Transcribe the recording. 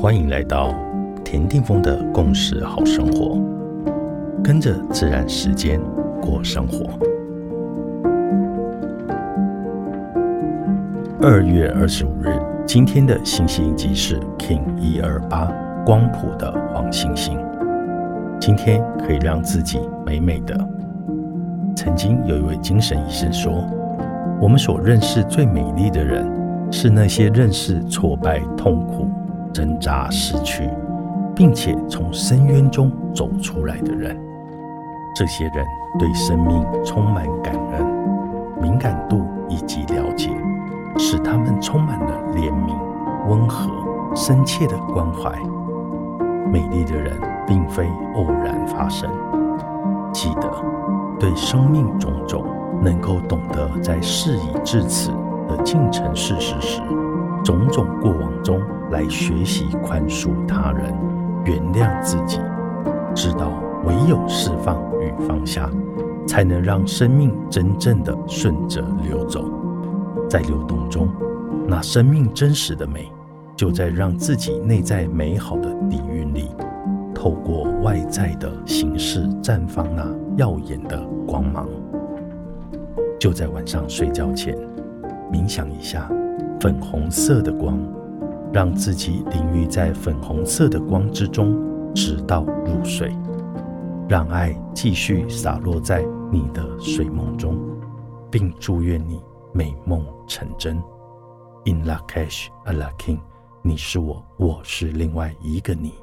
欢迎来到田定峰的共识好生活，跟着自然时间过生活。二月二十五日，今天的星星即是 King 一二八光谱的黄星星。今天可以让自己美美的。曾经有一位精神医生说：“我们所认识最美丽的人，是那些认识挫败、痛苦、挣扎、失去，并且从深渊中走出来的人。这些人对生命充满感恩、敏感度以及了解。”使他们充满了怜悯、温和、深切的关怀。美丽的人并非偶然发生。记得，对生命种种能够懂得在事已至此的进程事实时，种种过往中来学习宽恕他人、原谅自己，知道唯有释放与放下，才能让生命真正的顺着流走。在流动中，那生命真实的美，就在让自己内在美好的底蕴里，透过外在的形式绽放那耀眼的光芒。就在晚上睡觉前，冥想一下粉红色的光，让自己淋浴在粉红色的光之中，直到入睡，让爱继续洒落在你的睡梦中，并祝愿你。美梦成真，In la cash a la king，你是我，我是另外一个你。